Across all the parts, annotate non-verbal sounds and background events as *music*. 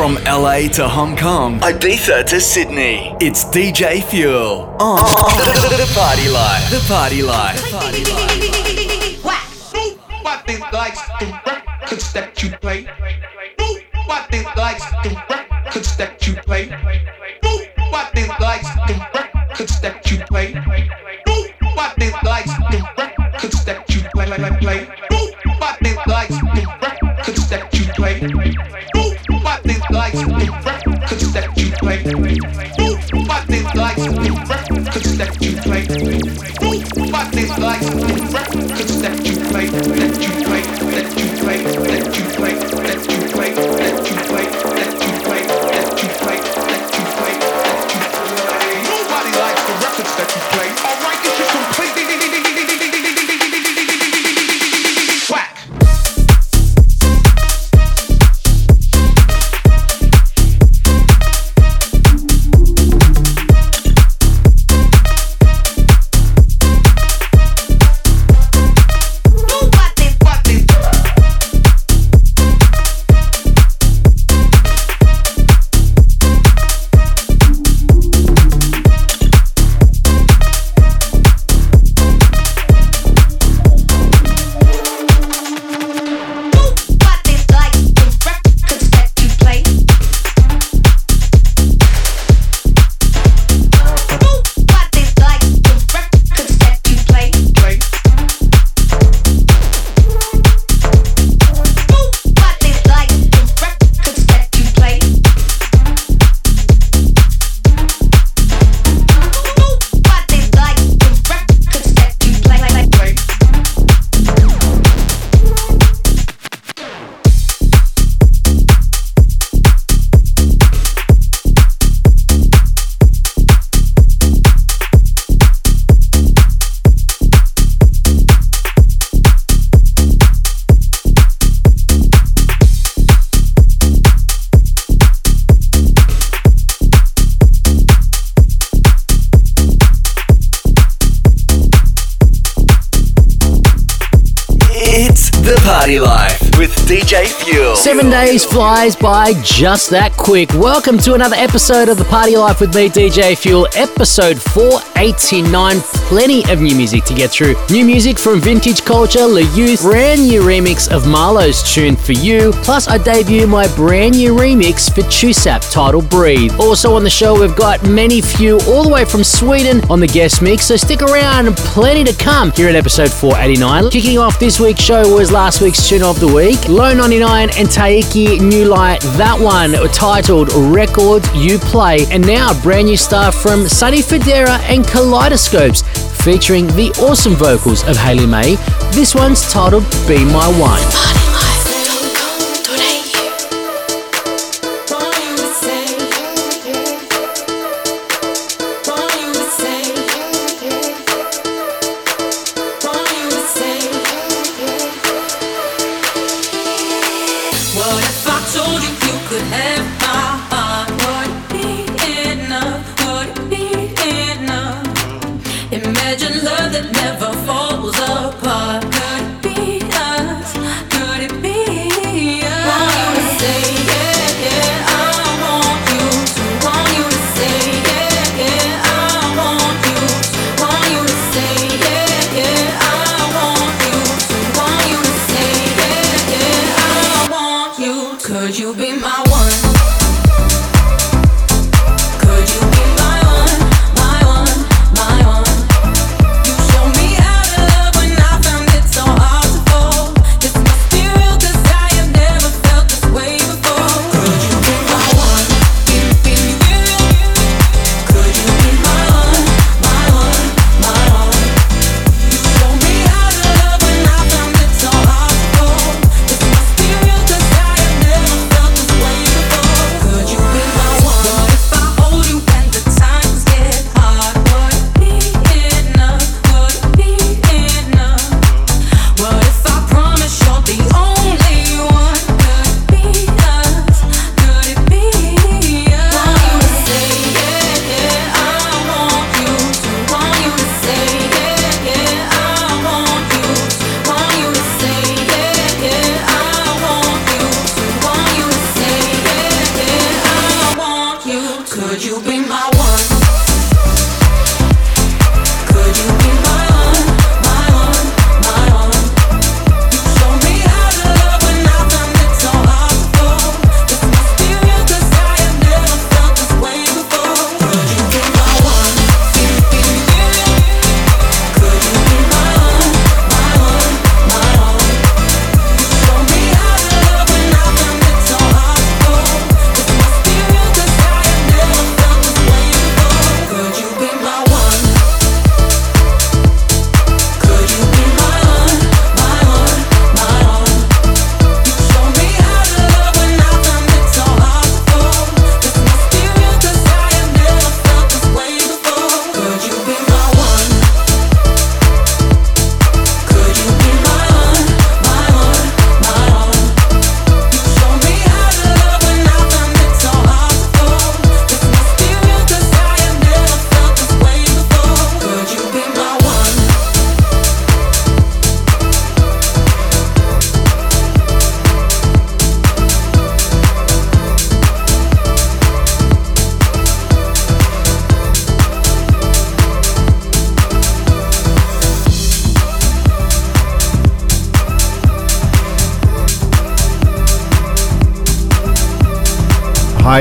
From LA to Hong Kong, Ibiza to Sydney, it's DJ Fuel on *laughs* the Party Life. The Party Life. The Party Life. Nobody likes the records that you play. Nobody likes the records that you play. Nobody likes the records that you play. DJ Fuel. Seven days flies by just that quick. Welcome to another episode of The Party Life with me, DJ Fuel, episode 489. Plenty of new music to get through. New music from Vintage Culture, Le Youth, brand new remix of Marlowe's tune For You, plus I debut my brand new remix for Chusap titled Breathe. Also on the show, we've got ManyFew all the way from Sweden on the guest mix, so stick around, plenty to come here at episode 489. Kicking off this week's show was last week's tune of the week, Low 99 and Taiki Nulight. That one titled Record You Play, and now brand new stuff from Sonny Fodera and Kaleidoscopes, featuring the awesome vocals of Haley May. This one's titled Be My One.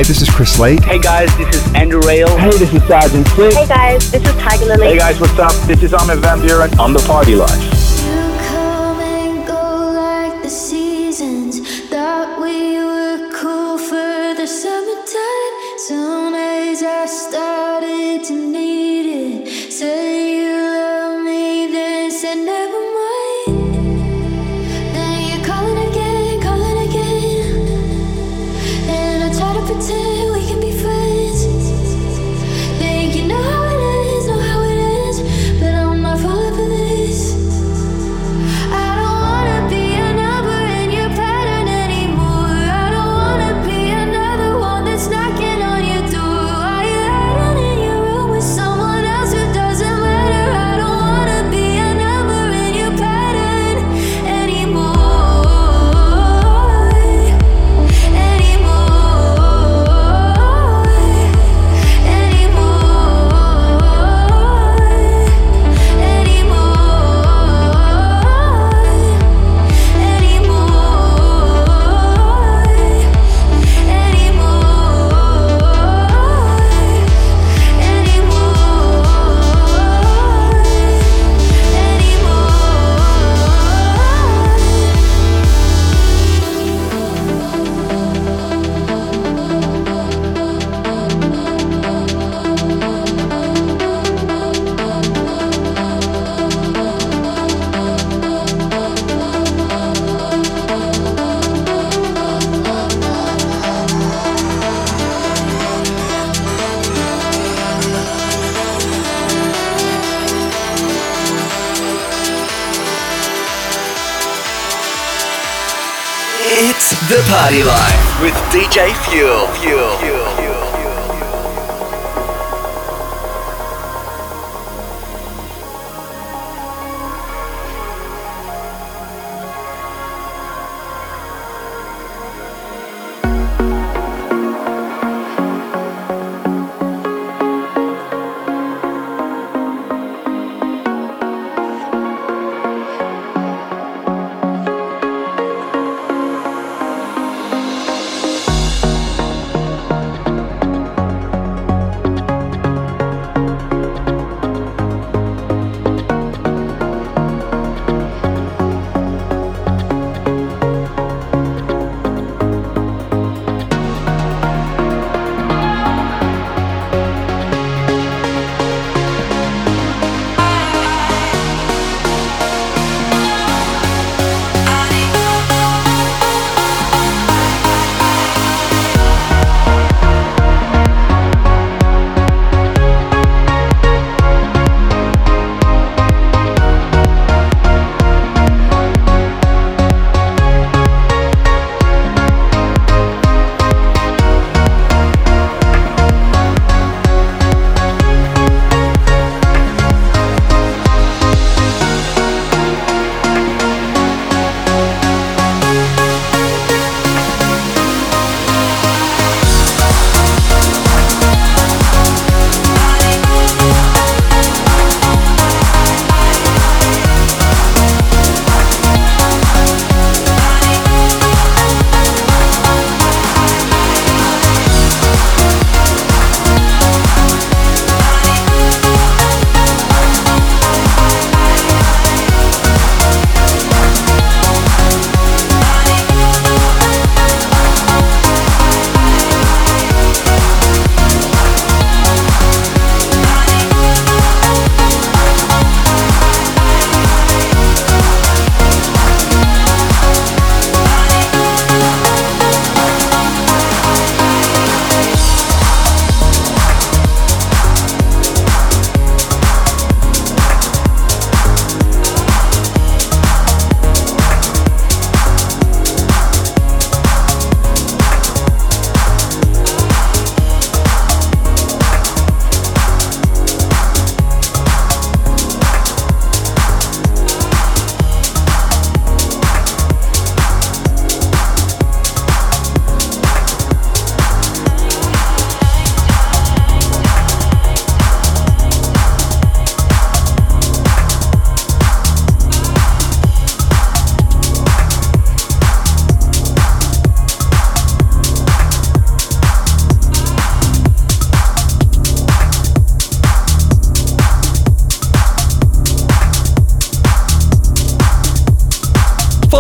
This is Chris Lake. Hey guys, this is Andrew Rayel. Hey, this is Sergeant Six. Hey guys, this is Tiger Lily. Hey guys, what's up? This is Armin Van Buuren on The Party Life. You.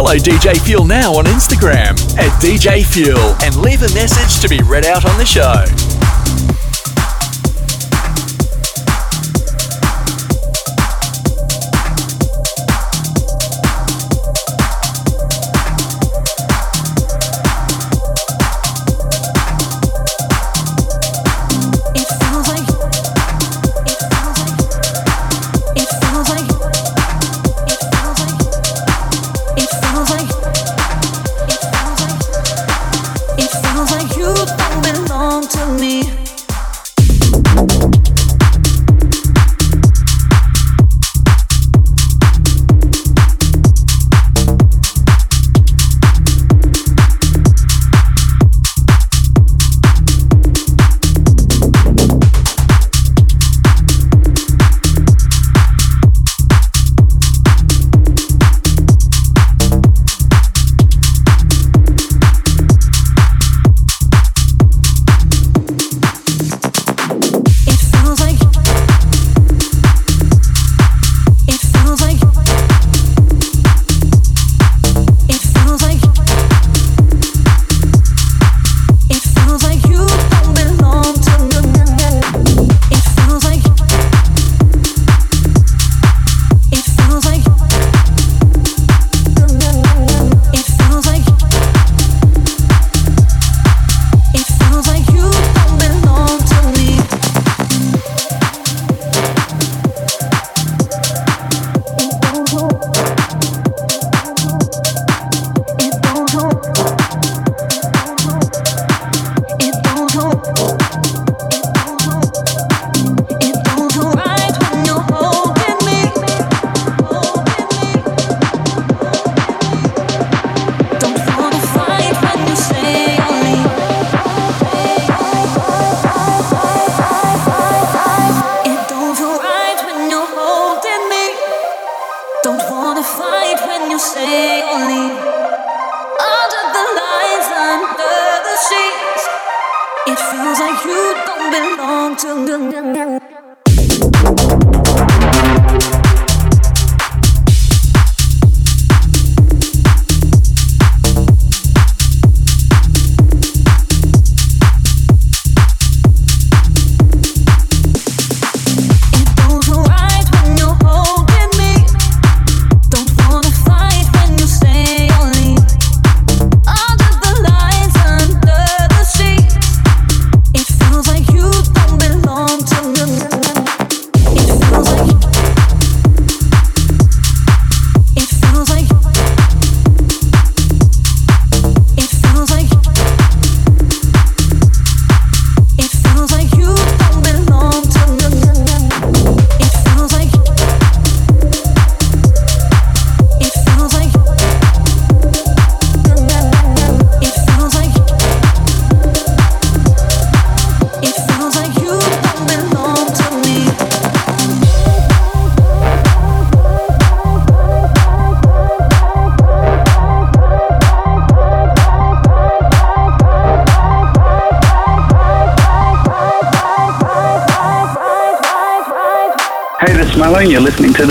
Follow DJ Fuel now on Instagram at DJ Fuel and leave a message to be read out on the show.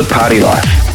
Party life.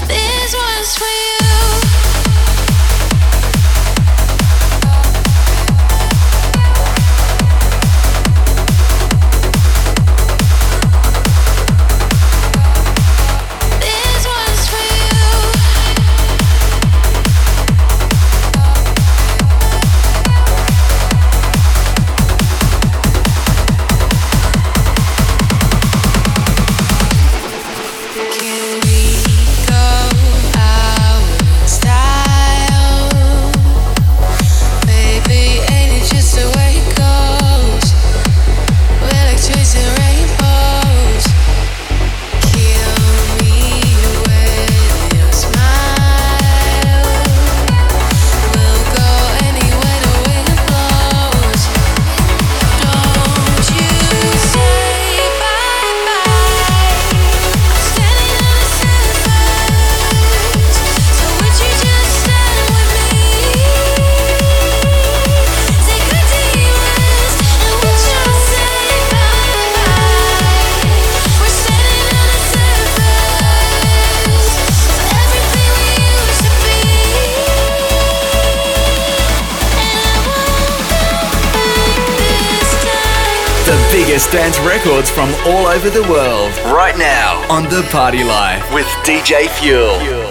Over the world. Right now on The Party Life with DJ Fuel.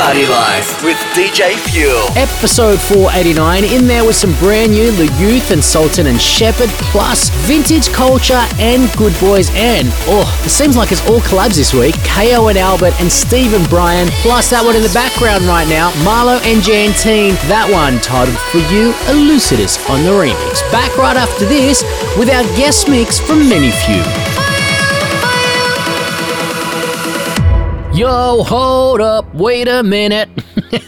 DJ Fuel. Episode 489. In there with some brand new The Youth and Sultan and Shepard, plus vintage culture and Good Boys. And, oh, it seems like it's all collabs this week. KO and Albert and Stephen Bryan. Plus that one in the background right now. Marlo and Jantine. That one titled For You, Elucidus on the remix. Back right after this with our guest mix from ManyFew. Yo, hold up, wait a minute. *laughs*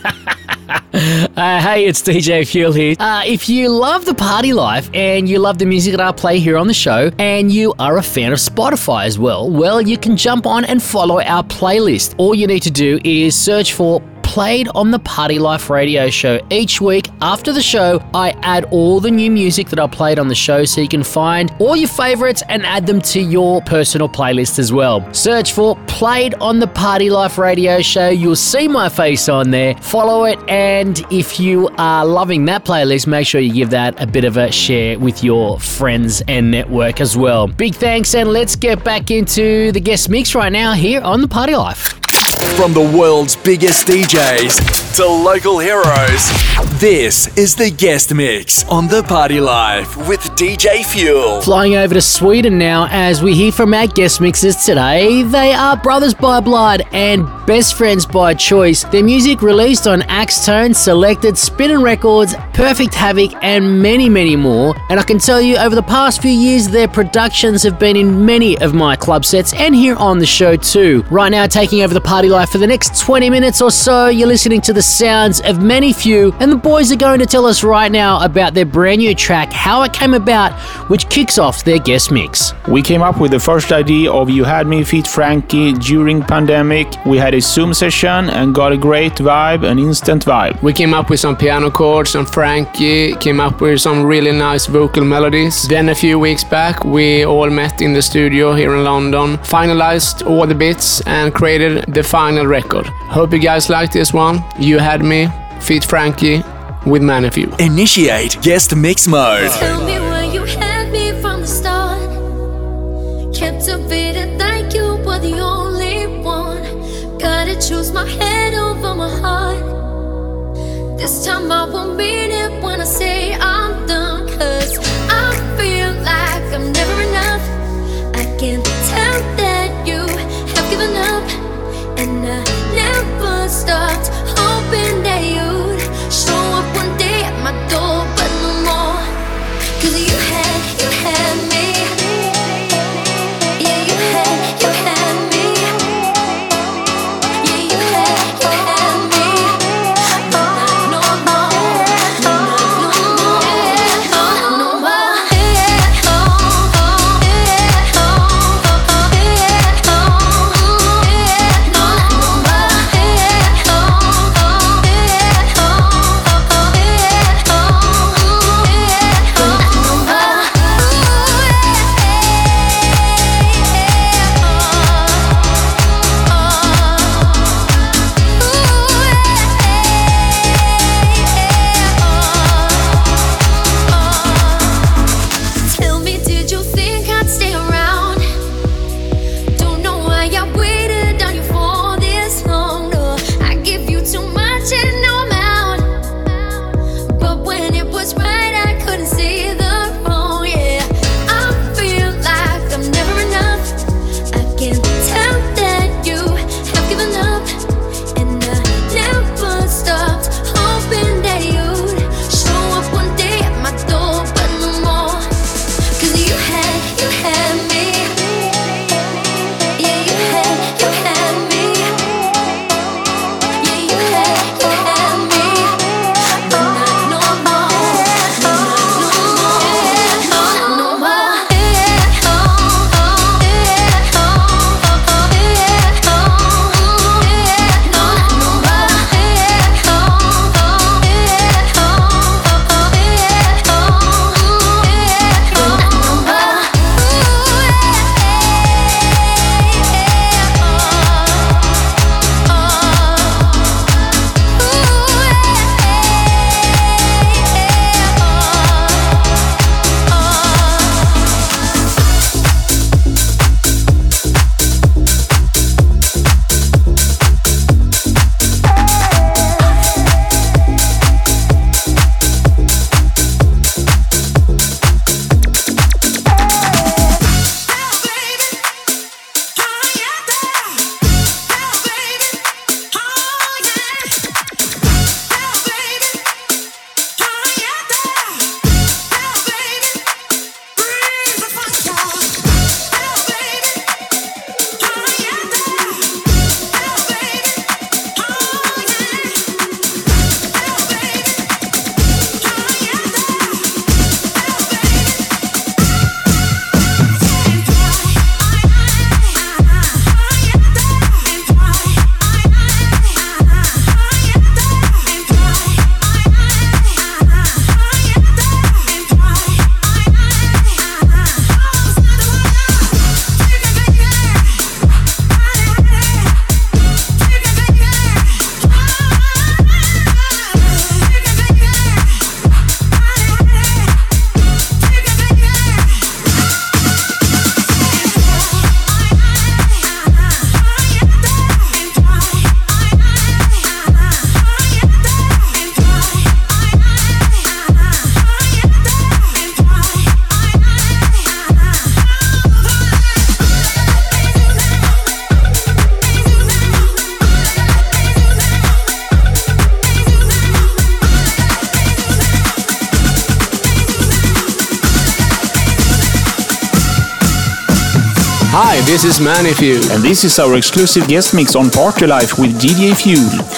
Uh, hey, it's DJ Fuel here. Uh, if you love the party life and you love the music that I play here on the show, and you are a fan of Spotify as well, well, you can jump on and follow our playlist. All you need to do is search for played on the Party Life radio show. Each week after the show, I add all the new music that I played on the show so you can find all your favorites and add them to your personal playlist as well. Search for Played on the Party Life radio show. You'll see my face on there. Follow it, and if you are loving that playlist, make sure you give that a bit of a share with your friends and network as well. Big thanks, and let's get back into the guest mix right now here on the Party Life. From the world's biggest DJs to local heroes, this is the guest mix on The Party Life with DJ Fuel. Flying over to Sweden now as we hear from our guest mixers today. They are brothers by blood and best friends by choice. Their music released on Axtone, Selected, Spinnin' Records, Perfect Havoc, and many, many more. And I can tell you, over the past few years, their productions have been in many of my club sets and here on the show too. Right now, taking over the Party Life for the next 20 minutes or so, you're listening to the sounds of ManyFew, and the boys are going to tell us right now about their brand new track, how it came about, which kicks off their guest mix. We came up with the first idea of You Had Me Feet Frankie during pandemic. We had a Zoom session and got a great vibe, an instant vibe. We came up with some piano chords and Frankie came up with some really nice vocal melodies. Then a few weeks back, we all met in the studio here in London, finalized all the bits and created the final final record. Hope you guys liked this one. You had me, Fit Frankie, with ManyFew. Initiate guest mix mode. Tell me you had me from the start. Captivated you the only one. Gotta choose my head over my heart. This time I will mean it when I say I. stopped This is ManyFew, And this is our exclusive guest mix on Party Life with DJ Fuel.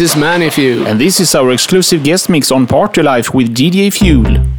Is ManyFew. And this is our exclusive guest mix on Party Life with DJ Fuel.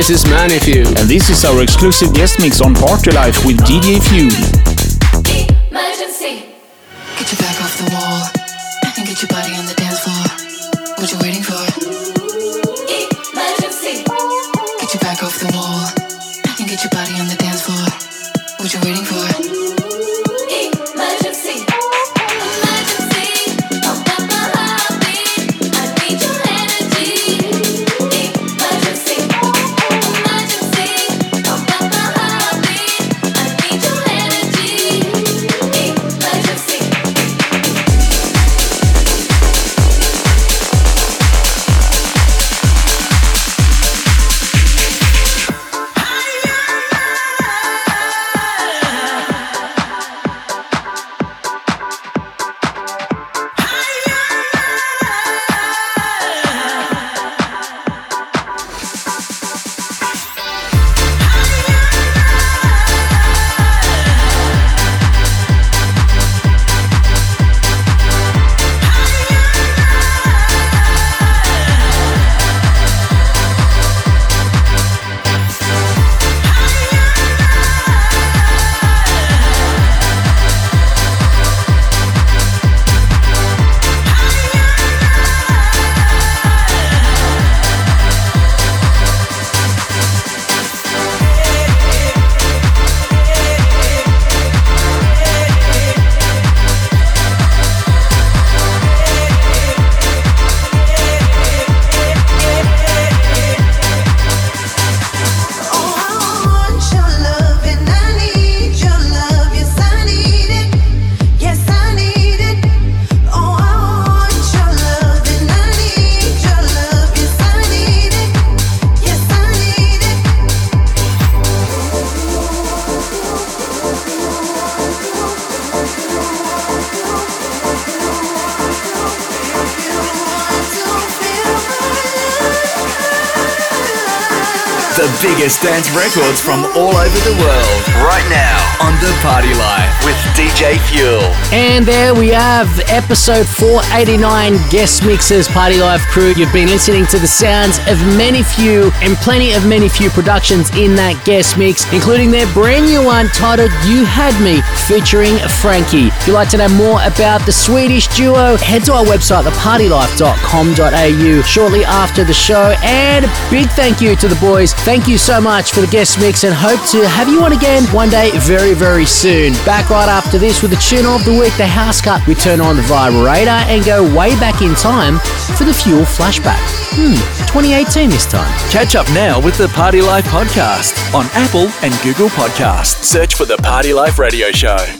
This is ManyFew. And this is our exclusive guest mix on Party Life with DJ Fuel. Emergency. Get your back off the wall and get your body on the biggest dance records from all over the world. Right now on The Party Life with DJ Fuel. And there we have episode 489 guest mixes Party Life crew. You've been listening to the sounds of ManyFew and plenty of ManyFew productions in that guest mix, including their brand new one titled You Had Me featuring Frankie. If you'd like to know more about the Swedish duo, head to our website, thepartylife.com.au shortly after the show. And big thank you to the boys. Thank you so much for the guest mix and hope to have you on again one day very, very soon. Back right after this with the tune of the week, the house cut. We turn on the vibrator and go way back in time for the fuel flashback. Hmm, 2018 this time. Catch up now with the Party Life podcast on Apple and Google Podcasts. Search for the Party Life Radio Show.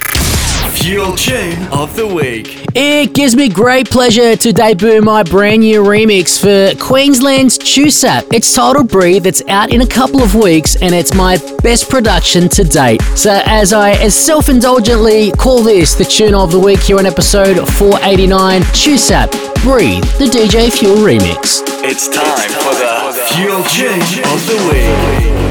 Fuel Tune of the Week. It gives me great pleasure to debut my brand new remix for Queensland's Chusap. It's titled Breathe, it's out in a couple of weeks, and it's my best production to date. So, as I as self indulgently call this the tune of the week here on episode 489, Chusap, Breathe, the DJ Fuel remix. It's time for the Fuel Tune of the Week.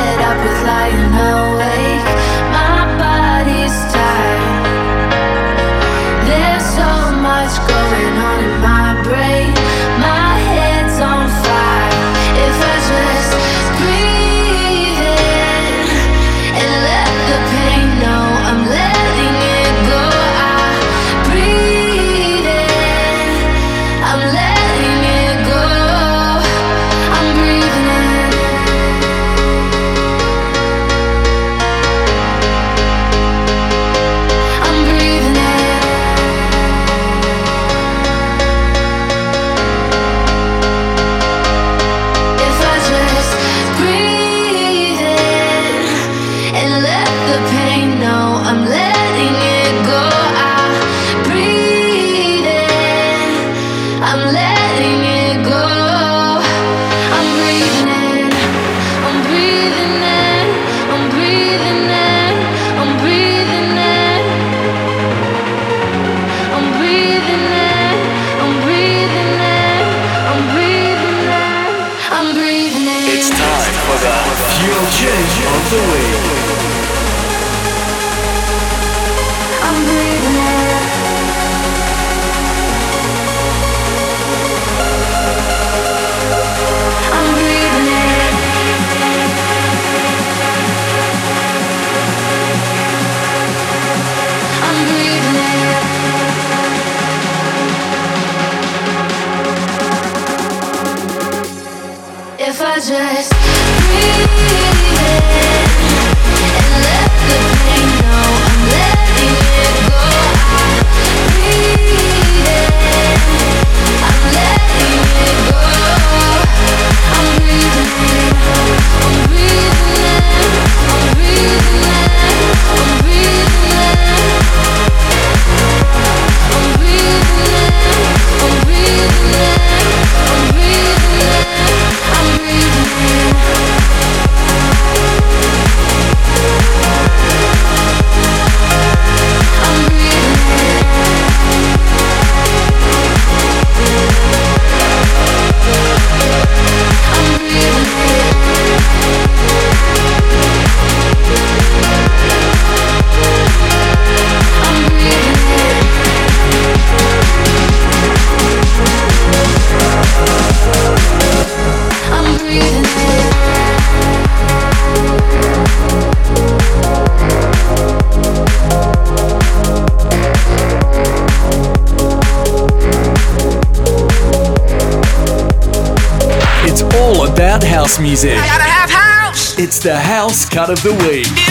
music. Gotta have house. It's the house cut of the week.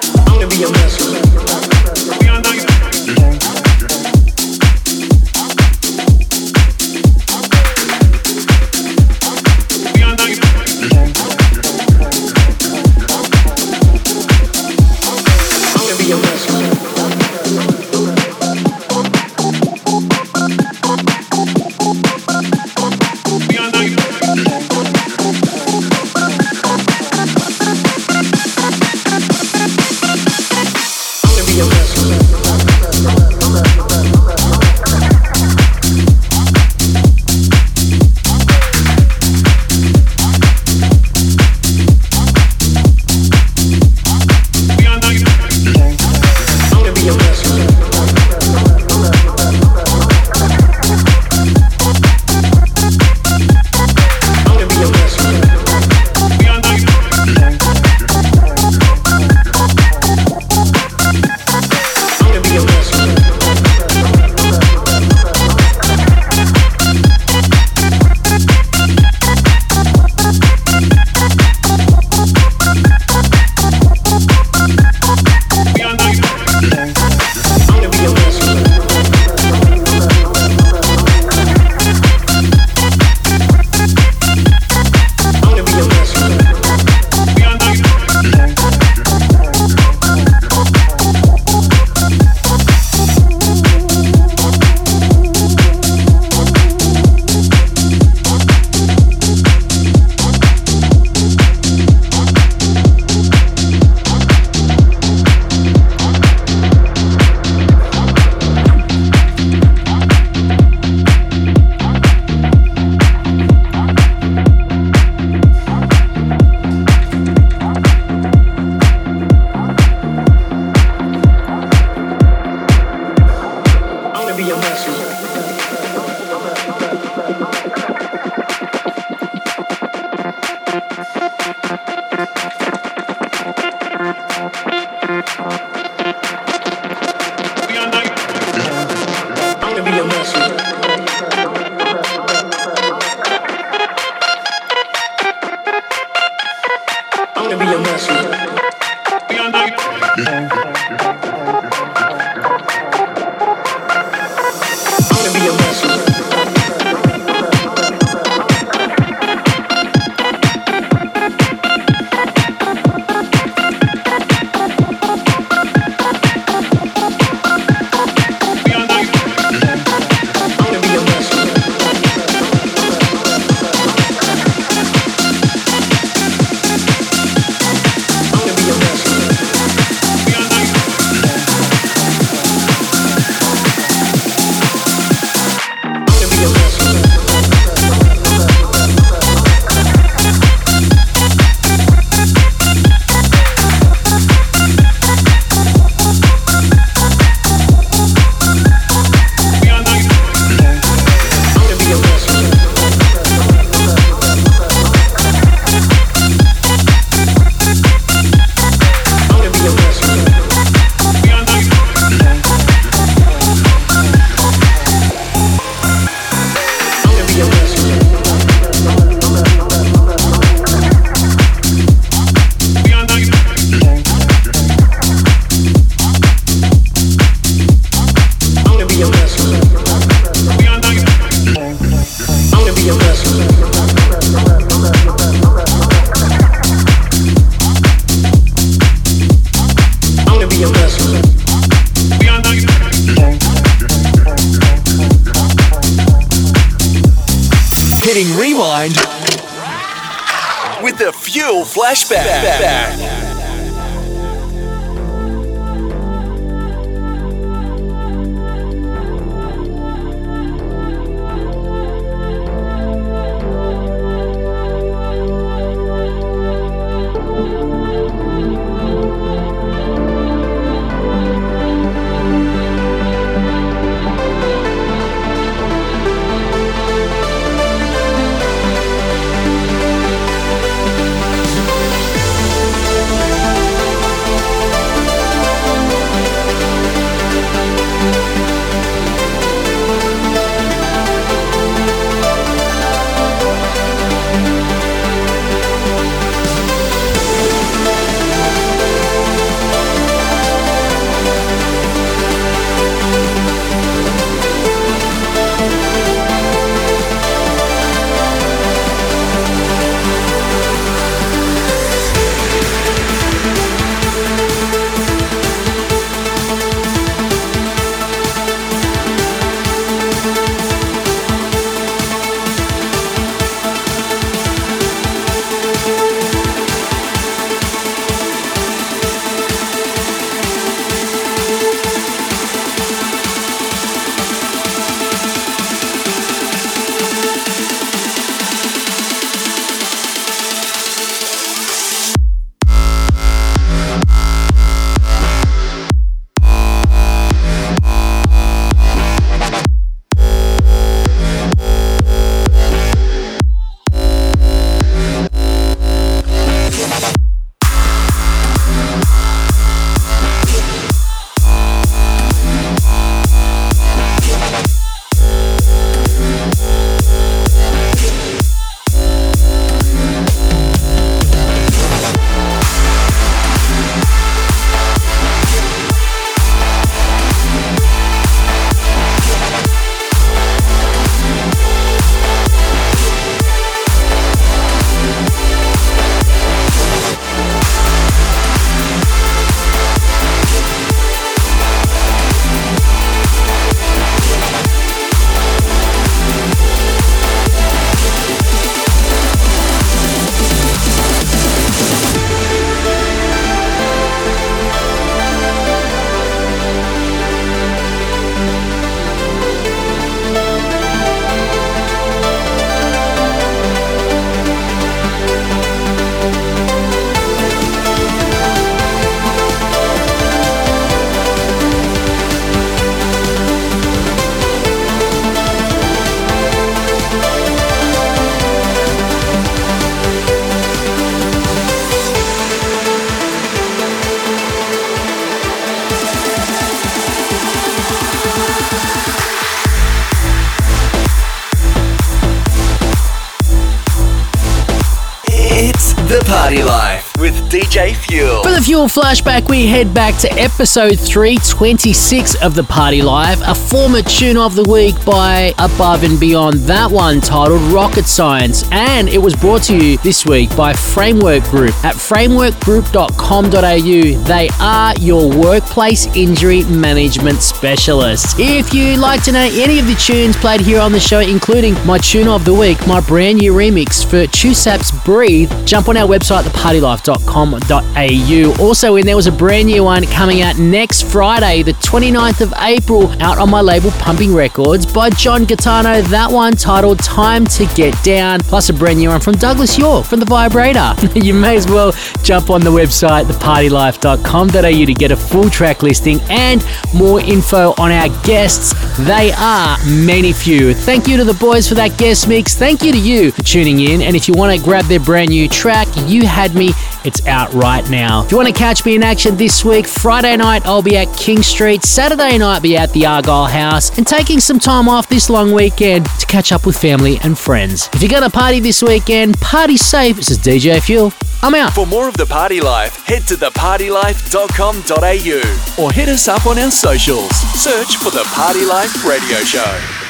DJ Fuel. For the Fuel Flashback, we head back to episode 326 of The Party Life, a former tune of the week by Above and Beyond. That one titled Rocket Science. And it was brought to you this week by Framework Group at frameworkgroup.com.au. They are your workplace injury management specialists. If you'd like to know any of the tunes played here on the show, including my tune of the week, my brand new remix for Chusap's Breathe, jump on our website, thepartylife.com.au. Also, in there was a brand new one coming out next Friday, the 29th of April, out on my label Pumping Records by John Gaetano. That one titled Time to Get Down, plus a brand new one from Douglas York from The Vibrator. *laughs* you may as well jump on the website, thepartylife.com.au to get a full track listing and more info on our guests. They are ManyFew. Thank you to the boys for that guest mix. Thank you to you for tuning in. And if you want to grab their brand new track, You Had Me, it's out right now. If you want to catch me in action this week, Friday night I'll be at King Street, Saturday night be at the Argyle House, and taking some time off this long weekend to catch up with family and friends. If you're going to party this weekend, party safe. This is DJ Fuel. I'm out. For more of The Party Life, head to thepartylife.com.au or hit us up on our socials. Search for The Party Life Radio Show.